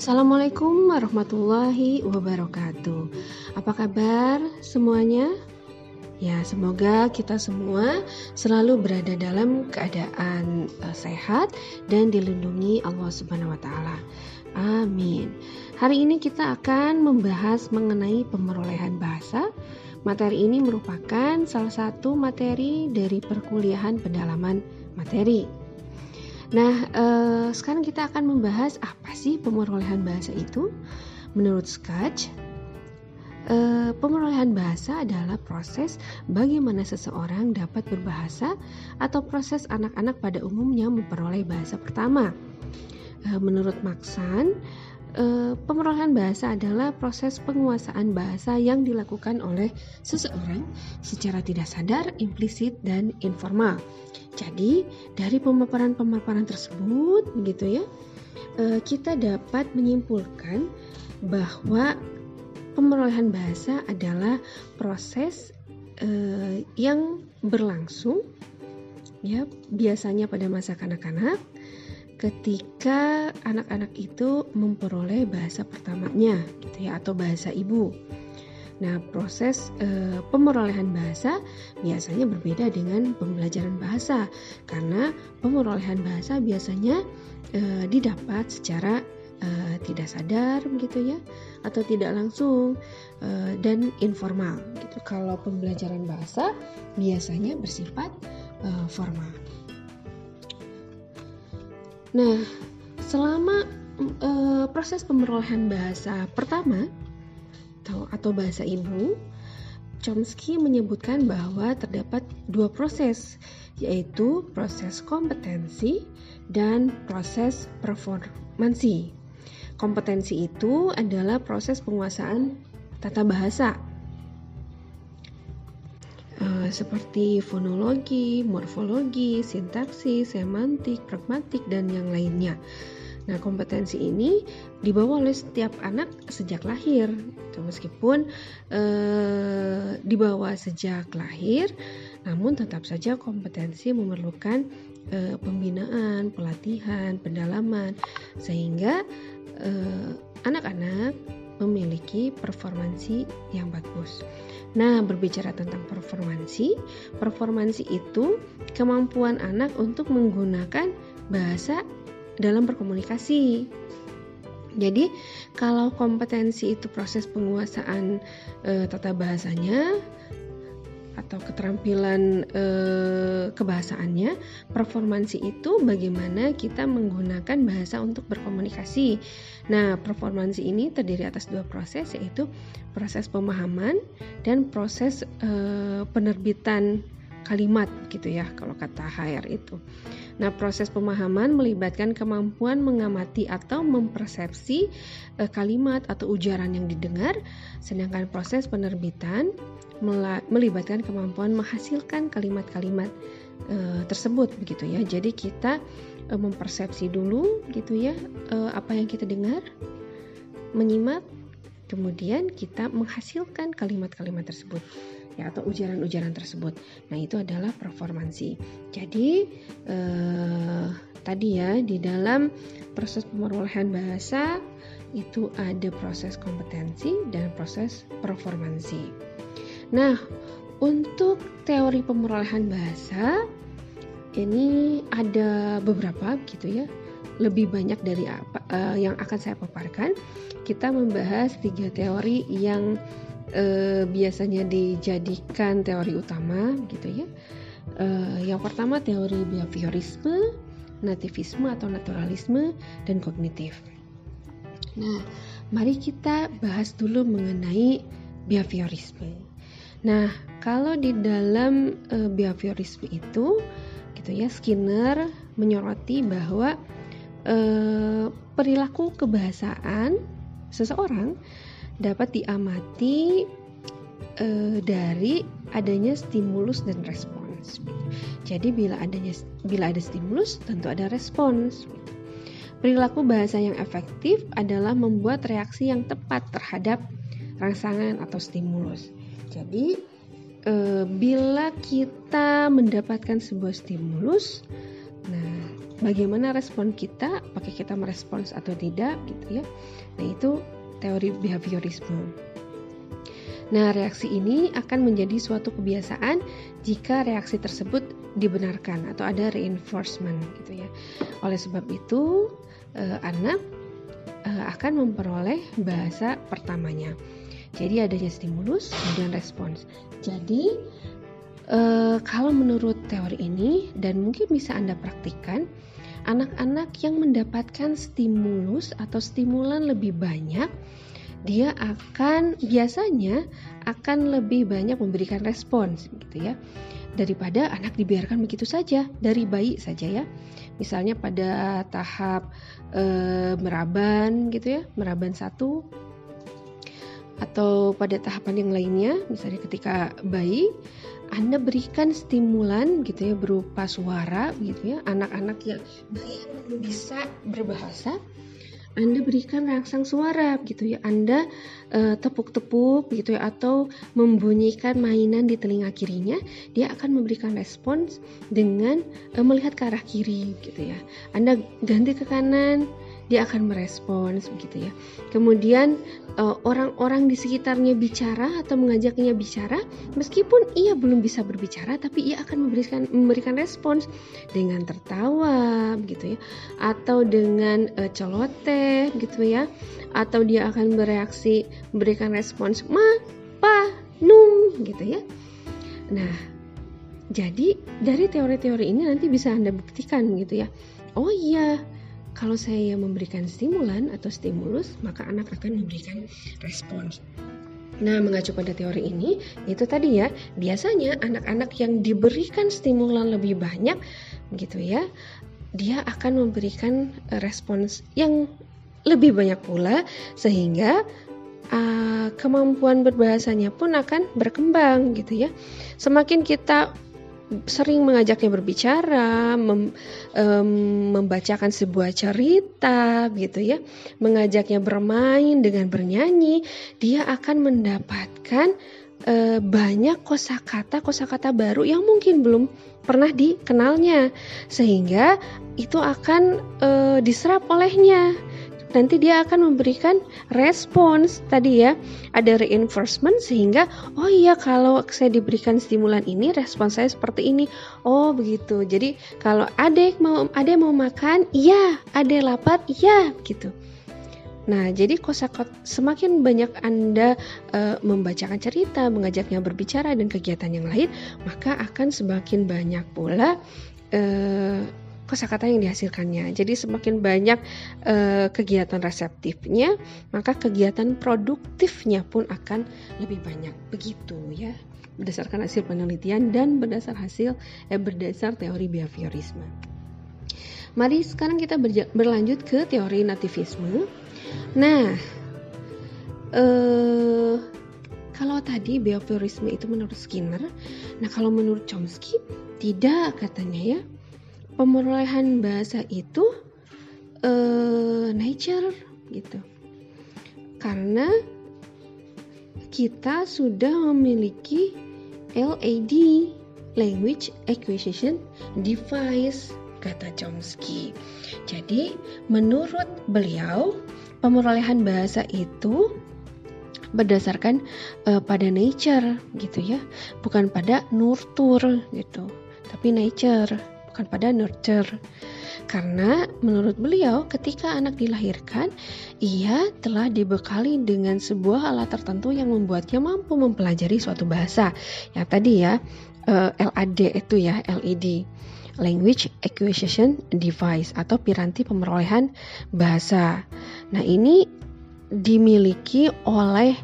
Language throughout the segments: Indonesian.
Assalamualaikum warahmatullahi wabarakatuh. Apa kabar semuanya? Ya, semoga kita semua selalu berada dalam keadaan uh, sehat dan dilindungi Allah Subhanahu wa taala. Amin. Hari ini kita akan membahas mengenai pemerolehan bahasa. Materi ini merupakan salah satu materi dari perkuliahan pendalaman materi. Nah, eh, sekarang kita akan membahas apa sih pemerolehan bahasa itu. Menurut Sketch, eh, pemerolehan bahasa adalah proses bagaimana seseorang dapat berbahasa atau proses anak-anak pada umumnya memperoleh bahasa pertama. Eh, menurut Maksan, e, pemerolehan bahasa adalah proses penguasaan bahasa yang dilakukan oleh seseorang secara tidak sadar, implisit, dan informal. Jadi, dari pemaparan-pemaparan tersebut, gitu ya, e, kita dapat menyimpulkan bahwa pemerolehan bahasa adalah proses e, yang berlangsung, ya, biasanya pada masa kanak-kanak ketika anak-anak itu memperoleh bahasa pertamanya gitu ya atau bahasa ibu. Nah, proses e, pemerolehan bahasa biasanya berbeda dengan pembelajaran bahasa karena pemerolehan bahasa biasanya e, didapat secara e, tidak sadar begitu ya atau tidak langsung e, dan informal gitu. Kalau pembelajaran bahasa biasanya bersifat e, formal. Nah, selama uh, proses pemerolehan bahasa pertama atau, atau bahasa ibu, Chomsky menyebutkan bahwa terdapat dua proses, yaitu proses kompetensi dan proses performansi. Kompetensi itu adalah proses penguasaan tata bahasa seperti fonologi, morfologi, sintaksis, semantik, pragmatik, dan yang lainnya. Nah, kompetensi ini dibawa oleh setiap anak sejak lahir. Meskipun eh, dibawa sejak lahir, namun tetap saja kompetensi memerlukan eh, pembinaan, pelatihan, pendalaman, sehingga eh, anak-anak memiliki performansi yang bagus. Nah, berbicara tentang performansi, performansi itu kemampuan anak untuk menggunakan bahasa dalam berkomunikasi. Jadi, kalau kompetensi itu proses penguasaan e, tata bahasanya, atau keterampilan e, kebahasaannya, performansi itu bagaimana kita menggunakan bahasa untuk berkomunikasi. Nah, performansi ini terdiri atas dua proses yaitu proses pemahaman dan proses e, penerbitan kalimat gitu ya kalau kata HR itu. Nah, proses pemahaman melibatkan kemampuan mengamati atau mempersepsi e, kalimat atau ujaran yang didengar, sedangkan proses penerbitan melibatkan kemampuan menghasilkan kalimat-kalimat e, tersebut begitu ya. Jadi kita e, mempersepsi dulu gitu ya e, apa yang kita dengar, menyimak, kemudian kita menghasilkan kalimat-kalimat tersebut ya atau ujaran-ujaran tersebut. Nah, itu adalah performansi. Jadi eh, tadi ya di dalam proses pemerolehan bahasa itu ada proses kompetensi dan proses performansi. Nah, untuk teori pemerolehan bahasa ini ada beberapa gitu ya. Lebih banyak dari apa uh, yang akan saya paparkan. Kita membahas tiga teori yang uh, biasanya dijadikan teori utama gitu ya. Uh, yang pertama teori behaviorisme, nativisme atau naturalisme dan kognitif. Nah, mari kita bahas dulu mengenai behaviorisme. Nah, kalau di dalam e, behaviorisme itu, gitu ya, Skinner menyoroti bahwa e, perilaku kebahasaan seseorang dapat diamati e, dari adanya stimulus dan respons. Jadi bila adanya bila ada stimulus, tentu ada respons. Perilaku bahasa yang efektif adalah membuat reaksi yang tepat terhadap rangsangan atau stimulus. Jadi e, bila kita mendapatkan sebuah stimulus, nah bagaimana respon kita, apakah kita merespons atau tidak gitu ya. Nah, itu teori behaviorisme. Nah, reaksi ini akan menjadi suatu kebiasaan jika reaksi tersebut dibenarkan atau ada reinforcement gitu ya. Oleh sebab itu, eh, anak eh, akan memperoleh bahasa pertamanya. Jadi adanya stimulus kemudian respons. Jadi eh, kalau menurut teori ini dan mungkin bisa Anda praktikkan, anak-anak yang mendapatkan stimulus atau stimulan lebih banyak dia akan biasanya akan lebih banyak memberikan respons gitu ya. Daripada anak dibiarkan begitu saja dari bayi saja ya. Misalnya pada tahap e, meraban gitu ya meraban satu atau pada tahapan yang lainnya misalnya ketika bayi anda berikan stimulan gitu ya berupa suara gitu ya anak-anak yang bisa berbahasa anda berikan rangsang suara gitu ya. Anda uh, tepuk-tepuk gitu ya atau membunyikan mainan di telinga kirinya, dia akan memberikan respons dengan uh, melihat ke arah kiri gitu ya. Anda ganti ke kanan, dia akan merespons begitu ya. Kemudian eh, orang-orang di sekitarnya bicara atau mengajaknya bicara, meskipun ia belum bisa berbicara, tapi ia akan memberikan memberikan respons dengan tertawa gitu ya, atau dengan uh, celoteh gitu ya, atau dia akan bereaksi memberikan respons ma, pa, num gitu ya. Nah, jadi dari teori-teori ini nanti bisa Anda buktikan gitu ya. Oh iya, kalau saya memberikan stimulan atau stimulus, maka anak akan memberikan respons. Nah, mengacu pada teori ini, itu tadi ya, biasanya anak-anak yang diberikan stimulan lebih banyak, gitu ya, dia akan memberikan eh, respons yang lebih banyak pula, sehingga uh, kemampuan berbahasanya pun akan berkembang, gitu ya. Semakin kita sering mengajaknya berbicara, mem, um, membacakan sebuah cerita, gitu ya, mengajaknya bermain dengan bernyanyi, dia akan mendapatkan uh, banyak kosakata kosakata baru yang mungkin belum pernah dikenalnya, sehingga itu akan uh, diserap olehnya nanti dia akan memberikan respons. Tadi ya ada reinforcement sehingga oh iya kalau saya diberikan stimulan ini respons saya seperti ini. Oh begitu. Jadi kalau adek mau adek mau makan iya. Adek lapar iya gitu. Nah, jadi kosakot semakin banyak Anda e, membacakan cerita, mengajaknya berbicara dan kegiatan yang lain, maka akan semakin banyak pula e, kosakata yang dihasilkannya. Jadi semakin banyak uh, kegiatan reseptifnya, maka kegiatan produktifnya pun akan lebih banyak. Begitu ya, berdasarkan hasil penelitian dan berdasar hasil eh, berdasar teori behaviorisme. Mari sekarang kita berlanjut ke teori nativisme. Nah, uh, kalau tadi behaviorisme itu menurut Skinner, nah kalau menurut Chomsky tidak katanya ya pemerolehan bahasa itu uh, nature gitu. Karena kita sudah memiliki LAD language acquisition device kata Chomsky. Jadi menurut beliau pemerolehan bahasa itu berdasarkan uh, pada nature gitu ya, bukan pada nurture gitu, tapi nature bukan pada nurture. Karena menurut beliau ketika anak dilahirkan, ia telah dibekali dengan sebuah alat tertentu yang membuatnya mampu mempelajari suatu bahasa. Yang tadi ya, eh, LAD itu ya, LED. Language Acquisition Device atau piranti pemerolehan bahasa. Nah, ini dimiliki oleh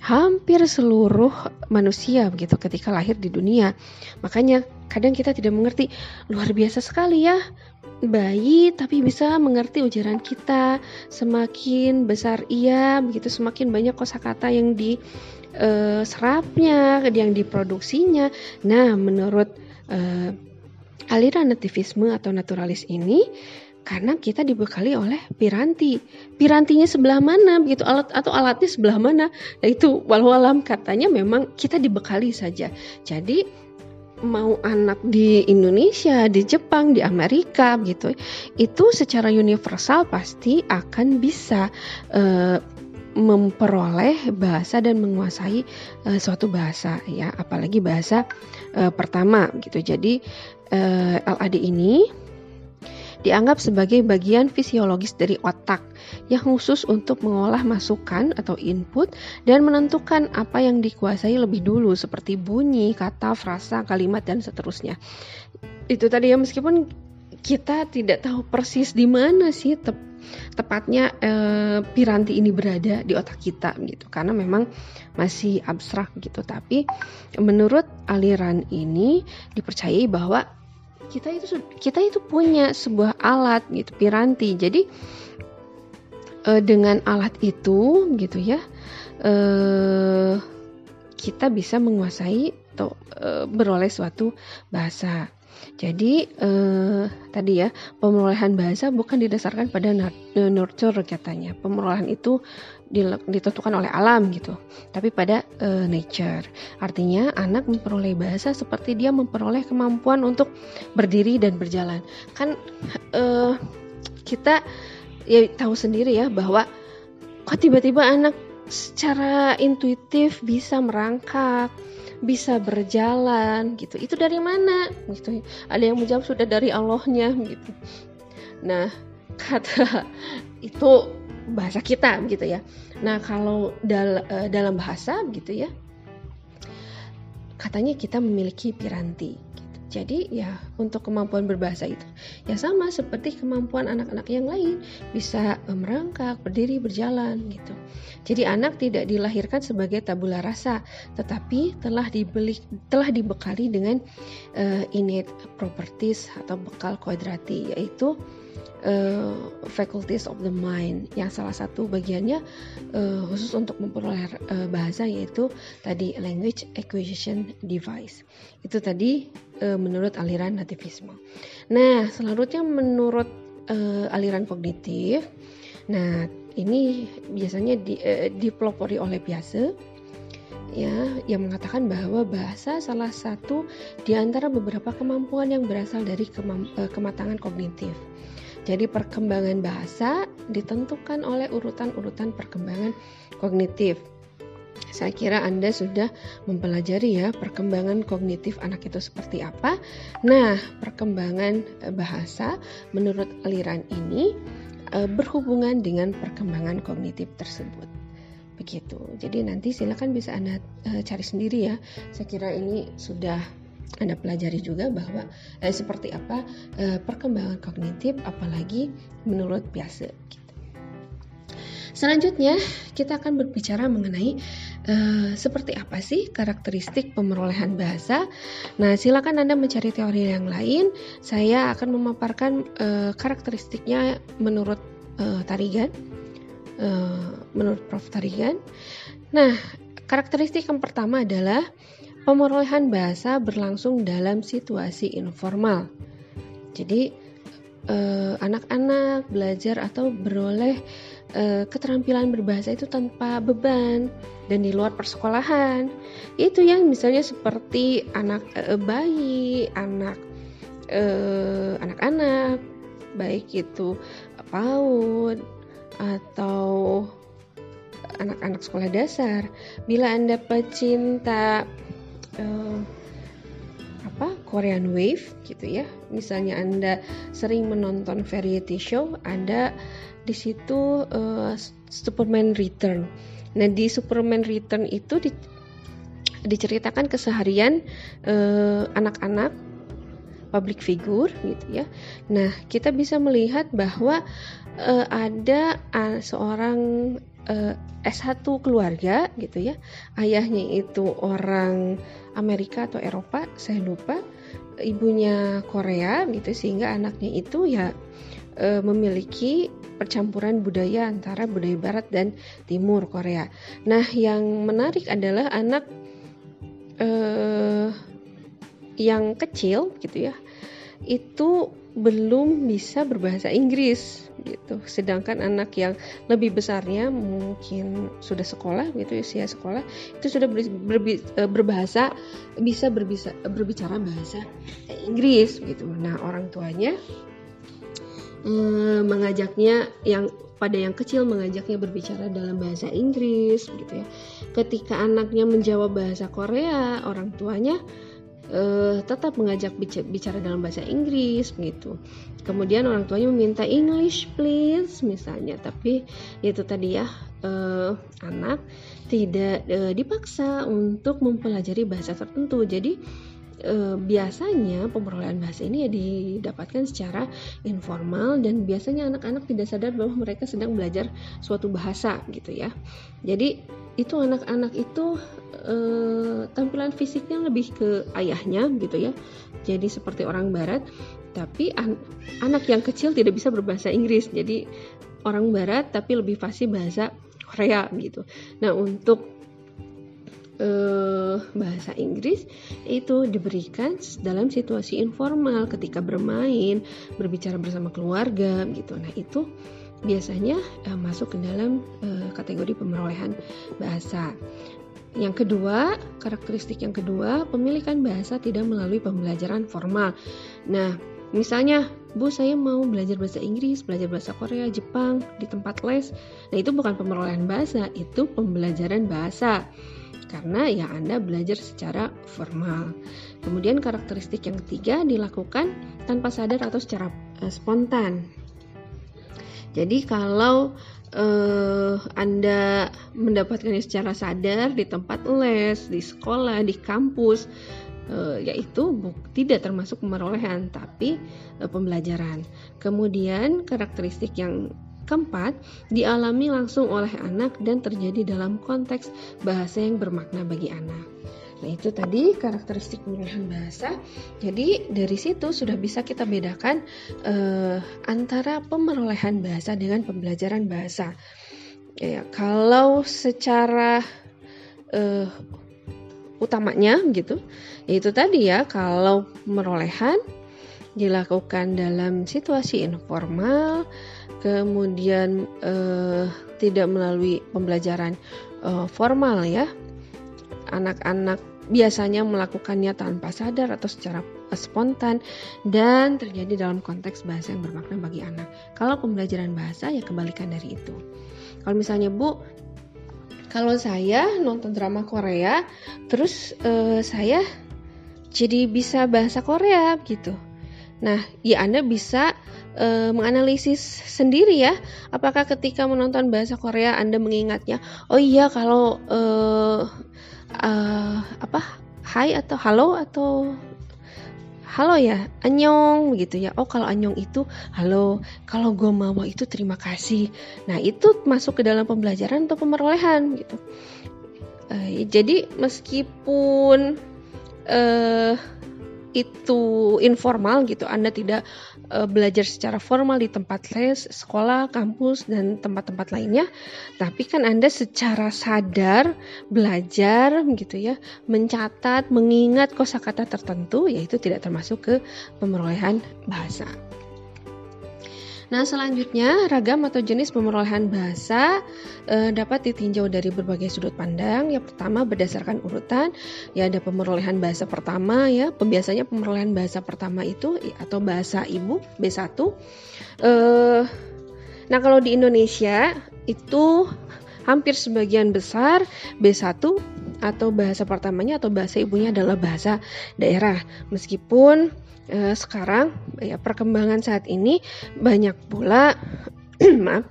hampir seluruh manusia begitu ketika lahir di dunia. Makanya kadang kita tidak mengerti luar biasa sekali ya bayi tapi bisa mengerti ujaran kita semakin besar ia begitu semakin banyak kosakata yang di uh, serapnya yang diproduksinya nah menurut uh, aliran nativisme atau naturalis ini karena kita dibekali oleh piranti. Pirantinya sebelah mana begitu alat atau alatnya sebelah mana? Nah itu walau alam katanya memang kita dibekali saja. Jadi mau anak di Indonesia, di Jepang, di Amerika gitu, itu secara universal pasti akan bisa uh, memperoleh bahasa dan menguasai uh, suatu bahasa ya, apalagi bahasa uh, pertama gitu. Jadi uh, LAD ini dianggap sebagai bagian fisiologis dari otak yang khusus untuk mengolah masukan atau input dan menentukan apa yang dikuasai lebih dulu seperti bunyi, kata, frasa, kalimat dan seterusnya. Itu tadi ya meskipun kita tidak tahu persis di mana sih tep tepatnya eh, piranti ini berada di otak kita gitu karena memang masih abstrak gitu tapi menurut aliran ini dipercayai bahwa kita itu kita itu punya sebuah alat gitu piranti. Jadi e, dengan alat itu gitu ya e, kita bisa menguasai atau e, beroleh suatu bahasa jadi eh, tadi ya pemerolehan bahasa bukan didasarkan pada nurture katanya. Pemerolehan itu ditentukan oleh alam gitu, tapi pada uh, nature. Artinya anak memperoleh bahasa seperti dia memperoleh kemampuan untuk berdiri dan berjalan. Kan uh, kita ya tahu sendiri ya bahwa kok tiba-tiba anak secara intuitif bisa merangkak, bisa berjalan gitu. Itu dari mana? Gitu. Ada yang menjawab sudah dari Allahnya gitu. Nah, kata itu bahasa kita gitu ya. Nah, kalau dal uh, dalam bahasa gitu ya, katanya kita memiliki piranti. Jadi ya untuk kemampuan berbahasa itu ya sama seperti kemampuan anak-anak yang lain. Bisa merangkak, berdiri, berjalan gitu. Jadi anak tidak dilahirkan sebagai tabula rasa, tetapi telah dibeli telah dibekali dengan uh, innate properties atau bekal kodrati yaitu uh, faculties of the mind. Yang salah satu bagiannya uh, khusus untuk memperoleh uh, bahasa yaitu tadi language acquisition device. Itu tadi uh, menurut aliran nativisme. Nah selanjutnya menurut uh, aliran kognitif, nah ini biasanya di, uh, dipelopori oleh biasa ya yang mengatakan bahwa bahasa salah satu di antara beberapa kemampuan yang berasal dari kemam, kematangan kognitif. Jadi perkembangan bahasa ditentukan oleh urutan-urutan perkembangan kognitif. Saya kira Anda sudah mempelajari ya perkembangan kognitif anak itu seperti apa. Nah, perkembangan eh, bahasa menurut aliran ini eh, berhubungan dengan perkembangan kognitif tersebut. Begitu. Jadi nanti silakan bisa Anda eh, cari sendiri ya. Saya kira ini sudah anda pelajari juga bahwa eh, seperti apa eh, perkembangan kognitif apalagi menurut biasa. Gitu. Selanjutnya kita akan berbicara mengenai eh, seperti apa sih karakteristik pemerolehan bahasa. Nah, silakan Anda mencari teori yang lain. Saya akan memaparkan eh, karakteristiknya menurut eh, Tarigan, eh, menurut Prof Tarigan. Nah, karakteristik yang pertama adalah Pemerolehan bahasa berlangsung dalam situasi informal. Jadi anak-anak eh, belajar atau beroleh eh, keterampilan berbahasa itu tanpa beban dan di luar persekolahan. Itu yang misalnya seperti anak eh, bayi, anak eh, anak-anak baik itu PAUD atau anak-anak sekolah dasar. Bila Anda pecinta uh, apa Korean Wave gitu ya. Misalnya Anda sering menonton variety show, ada di situ uh, Superman Return. Nah, di Superman Return itu di, diceritakan keseharian uh, anak-anak public figure gitu ya. Nah, kita bisa melihat bahwa uh, ada uh, seorang uh, S1 keluarga gitu ya. Ayahnya itu orang Amerika atau Eropa, saya lupa. Ibunya Korea gitu sehingga anaknya itu ya e, memiliki percampuran budaya antara budaya barat dan timur Korea. Nah, yang menarik adalah anak e, yang kecil gitu ya. Itu belum bisa berbahasa Inggris gitu. Sedangkan anak yang lebih besarnya mungkin sudah sekolah gitu usia sekolah itu sudah ber, ber, eh, berbahasa bisa berbisa, berbicara bahasa Inggris gitu. Nah, orang tuanya eh, mengajaknya yang pada yang kecil mengajaknya berbicara dalam bahasa Inggris gitu ya. Ketika anaknya menjawab bahasa Korea, orang tuanya uh, tetap mengajak bicara dalam bahasa Inggris gitu. Kemudian orang tuanya meminta English please misalnya, tapi itu tadi ya uh, anak tidak uh, dipaksa untuk mempelajari bahasa tertentu. Jadi e, biasanya pemerolehan bahasa ini ya didapatkan secara informal dan biasanya anak-anak tidak sadar bahwa mereka sedang belajar suatu bahasa gitu ya. Jadi itu anak-anak itu e, tampilan fisiknya lebih ke ayahnya gitu ya. Jadi seperti orang barat, tapi an anak yang kecil tidak bisa berbahasa Inggris. Jadi orang barat tapi lebih fasih bahasa Korea gitu. Nah, untuk uh, bahasa Inggris itu diberikan dalam situasi informal ketika bermain, berbicara bersama keluarga gitu. Nah, itu biasanya uh, masuk ke dalam uh, kategori pemerolehan bahasa. Yang kedua, karakteristik yang kedua, pemilikan bahasa tidak melalui pembelajaran formal. Nah, misalnya, Bu, saya mau belajar bahasa Inggris, belajar bahasa Korea, Jepang di tempat les. Nah, itu bukan pemerolehan bahasa, itu pembelajaran bahasa karena ya Anda belajar secara formal. Kemudian karakteristik yang ketiga dilakukan tanpa sadar atau secara uh, spontan. Jadi kalau uh, Anda mendapatkannya secara sadar di tempat les, di sekolah, di kampus, uh, yaitu tidak termasuk pemerolehan tapi uh, pembelajaran. Kemudian karakteristik yang Keempat, dialami langsung oleh anak dan terjadi dalam konteks bahasa yang bermakna bagi anak. Nah, itu tadi karakteristik pemilihan bahasa. Jadi, dari situ sudah bisa kita bedakan eh, antara pemerolehan bahasa dengan pembelajaran bahasa. Ya, kalau secara eh, utamanya gitu, yaitu tadi ya, kalau pemerolehan dilakukan dalam situasi informal, kemudian uh, tidak melalui pembelajaran uh, formal ya. Anak-anak biasanya melakukannya tanpa sadar atau secara spontan dan terjadi dalam konteks bahasa yang bermakna bagi anak. Kalau pembelajaran bahasa ya kebalikan dari itu. Kalau misalnya Bu, kalau saya nonton drama Korea, terus uh, saya jadi bisa bahasa Korea gitu. Nah, ya Anda bisa e, menganalisis sendiri ya apakah ketika menonton bahasa Korea Anda mengingatnya oh iya kalau e, e, apa? Hai atau halo atau halo ya anyong begitu ya. Oh kalau anyong itu halo. Kalau gomawa itu terima kasih. Nah itu masuk ke dalam pembelajaran atau pemerolehan gitu. Uh, jadi meskipun uh, itu informal gitu Anda tidak uh, belajar secara formal di tempat les, sekolah, kampus dan tempat-tempat lainnya, tapi kan Anda secara sadar belajar gitu ya, mencatat, mengingat kosakata tertentu yaitu tidak termasuk ke pemerolehan bahasa. Nah, selanjutnya ragam atau jenis pemerolehan bahasa e, dapat ditinjau dari berbagai sudut pandang. Yang pertama berdasarkan urutan, ya ada pemerolehan bahasa pertama ya. Biasanya pemerolehan bahasa pertama itu atau bahasa ibu B1. E, nah, kalau di Indonesia itu hampir sebagian besar B1 atau bahasa pertamanya atau bahasa ibunya adalah bahasa daerah. Meskipun eh, sekarang ya perkembangan saat ini banyak pula maaf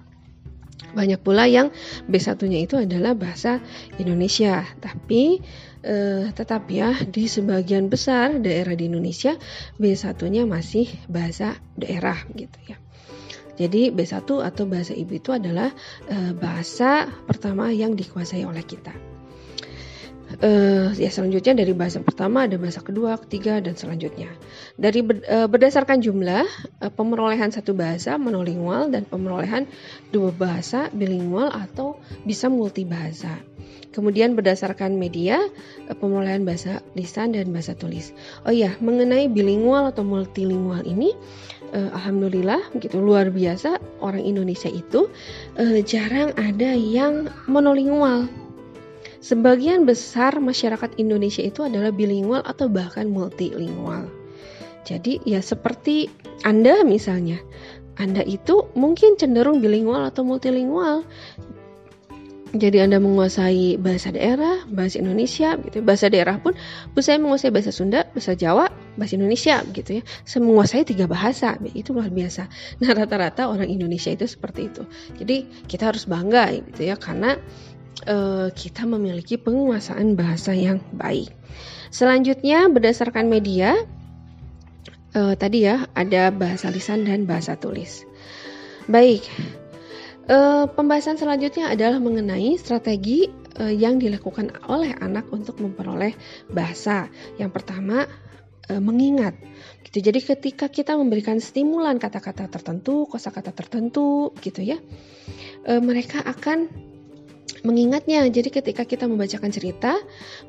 banyak pula yang B1-nya itu adalah bahasa Indonesia. Tapi eh, tetap ya di sebagian besar daerah di Indonesia B1-nya masih bahasa daerah gitu ya. Jadi B1 atau bahasa ibu itu adalah eh, bahasa pertama yang dikuasai oleh kita uh, ya selanjutnya dari bahasa pertama ada bahasa kedua, ketiga dan selanjutnya. Dari ber, uh, berdasarkan jumlah uh, pemerolehan satu bahasa monolingual dan pemerolehan dua bahasa bilingual atau bisa multibahasa. Kemudian berdasarkan media pemerolehan bahasa lisan dan bahasa tulis. Oh iya, mengenai bilingual atau multilingual ini uh, alhamdulillah gitu luar biasa orang Indonesia itu uh, jarang ada yang monolingual. Sebagian besar masyarakat Indonesia itu adalah bilingual atau bahkan multilingual. Jadi ya seperti Anda misalnya, Anda itu mungkin cenderung bilingual atau multilingual. Jadi Anda menguasai bahasa daerah, bahasa Indonesia, gitu. Ya. Bahasa daerah pun, saya menguasai bahasa Sunda, bahasa Jawa, bahasa Indonesia, gitu ya. Saya menguasai tiga bahasa, itu luar biasa. Nah rata-rata orang Indonesia itu seperti itu. Jadi kita harus bangga, gitu ya, karena uh, kita memiliki penguasaan bahasa yang baik. Selanjutnya berdasarkan media, uh, tadi ya ada bahasa lisan dan bahasa tulis. Baik. Uh, pembahasan selanjutnya adalah mengenai strategi uh, yang dilakukan oleh anak untuk memperoleh bahasa. Yang pertama, mengingat. Gitu. Jadi ketika kita memberikan stimulan kata-kata tertentu, kosakata tertentu, gitu ya, uh, mereka akan mengingatnya. Jadi ketika kita membacakan cerita,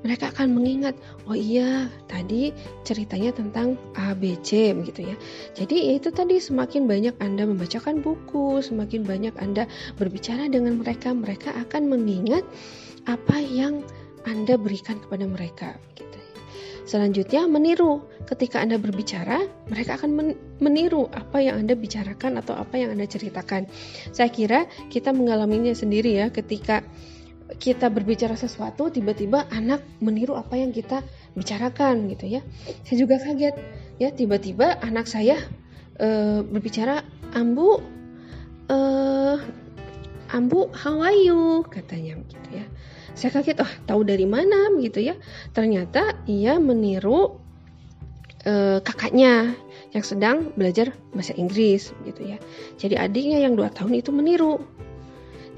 mereka akan mengingat, oh iya tadi ceritanya tentang A, B, C begitu ya. Jadi itu tadi semakin banyak Anda membacakan buku, semakin banyak Anda berbicara dengan mereka, mereka akan mengingat apa yang Anda berikan kepada mereka gitu. Selanjutnya meniru. Ketika Anda berbicara, mereka akan meniru apa yang Anda bicarakan atau apa yang Anda ceritakan. Saya kira kita mengalaminya sendiri ya ketika kita berbicara sesuatu tiba-tiba anak meniru apa yang kita bicarakan gitu ya. Saya juga kaget ya tiba-tiba anak saya e, berbicara ambu e, ambu how are you katanya gitu ya saya kaget oh tahu dari mana? Gitu ya. Ternyata ia meniru uh, kakaknya yang sedang belajar bahasa Inggris gitu ya. Jadi adiknya yang dua tahun itu meniru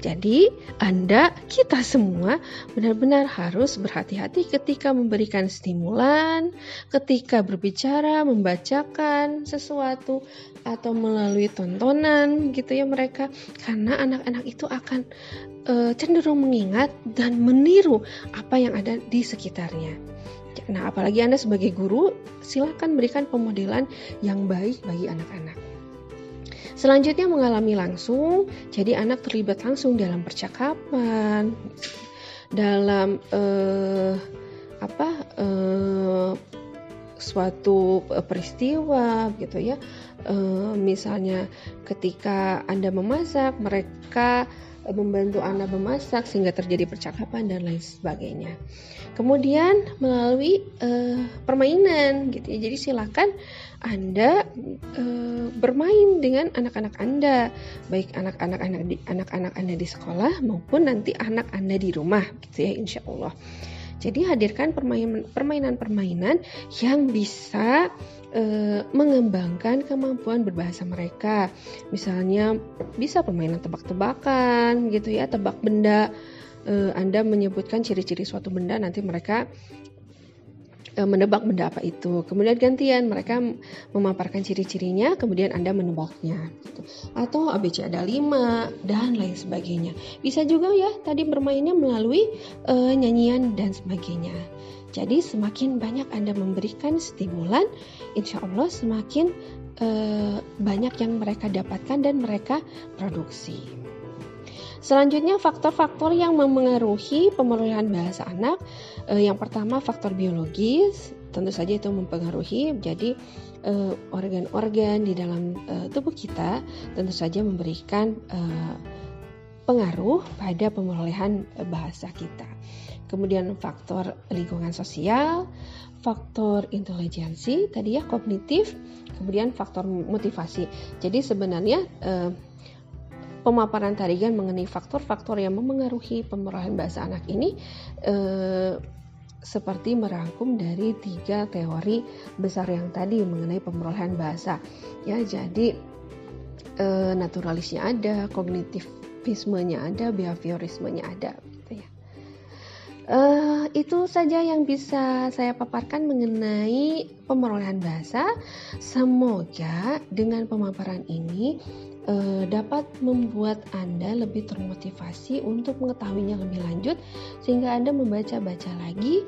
jadi, Anda, kita semua benar-benar harus berhati-hati ketika memberikan stimulan, ketika berbicara, membacakan sesuatu, atau melalui tontonan gitu ya mereka. Karena anak-anak itu akan e, cenderung mengingat dan meniru apa yang ada di sekitarnya. Nah, apalagi Anda sebagai guru, silakan berikan pemodelan yang baik bagi anak-anak. Selanjutnya mengalami langsung, jadi anak terlibat langsung dalam percakapan, dalam uh, apa uh, suatu eh, peristiwa gitu ya. Uh, misalnya ketika Anda memasak, mereka membantu Anda memasak sehingga terjadi percakapan dan lain sebagainya. Kemudian melalui uh, permainan gitu ya. Jadi silakan anda e, bermain dengan anak-anak Anda, baik anak-anak anak anak-anak Anda di sekolah maupun nanti anak Anda di rumah, gitu ya, insya Allah. Jadi hadirkan permainan-permainan yang bisa e, mengembangkan kemampuan berbahasa mereka. Misalnya bisa permainan tebak-tebakan, gitu ya, tebak benda. E, Anda menyebutkan ciri-ciri suatu benda, nanti mereka menebak benda apa itu. Kemudian gantian mereka memaparkan ciri-cirinya, kemudian Anda menebaknya. Gitu. Atau ABC ada 5 dan lain sebagainya. Bisa juga ya tadi bermainnya melalui uh, nyanyian dan sebagainya. Jadi semakin banyak Anda memberikan stimulan, insya Allah semakin uh, banyak yang mereka dapatkan dan mereka produksi. Selanjutnya faktor-faktor yang memengaruhi pemerolehan bahasa anak. Eh, yang pertama faktor biologis, tentu saja itu mempengaruhi. Jadi eh, organ-organ di dalam eh, tubuh kita tentu saja memberikan eh, pengaruh pada pemerolehan eh, bahasa kita. Kemudian faktor lingkungan sosial, faktor intelijensi, tadi ya kognitif, kemudian faktor motivasi. Jadi sebenarnya eh, pemaparan tarigan mengenai faktor-faktor yang memengaruhi pemerolehan bahasa anak ini eh, seperti merangkum dari tiga teori besar yang tadi mengenai pemerolehan bahasa. Ya, jadi eh, naturalisnya ada, kognitivismenya ada, behaviorismenya ada. Gitu ya. Uh, itu saja yang bisa saya paparkan mengenai pemerolehan bahasa. Semoga dengan pemaparan ini uh, dapat membuat Anda lebih termotivasi untuk mengetahuinya lebih lanjut sehingga Anda membaca-baca lagi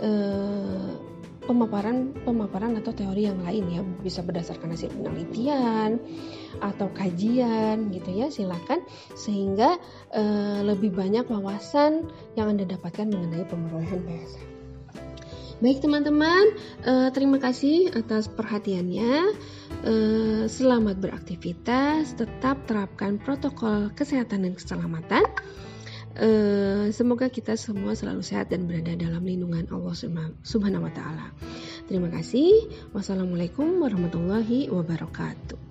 uh, pemaparan pemaparan atau teori yang lain ya bisa berdasarkan hasil penelitian atau kajian gitu ya silakan sehingga uh, lebih banyak wawasan yang anda dapatkan mengenai pemerolehan PSA. Baik teman-teman, uh, terima kasih atas perhatiannya. Uh, selamat beraktivitas, tetap terapkan protokol kesehatan dan keselamatan. Uh, semoga kita semua selalu sehat dan berada dalam lindungan Allah Subhanahu wa taala. Terima kasih. Wassalamualaikum warahmatullahi wabarakatuh.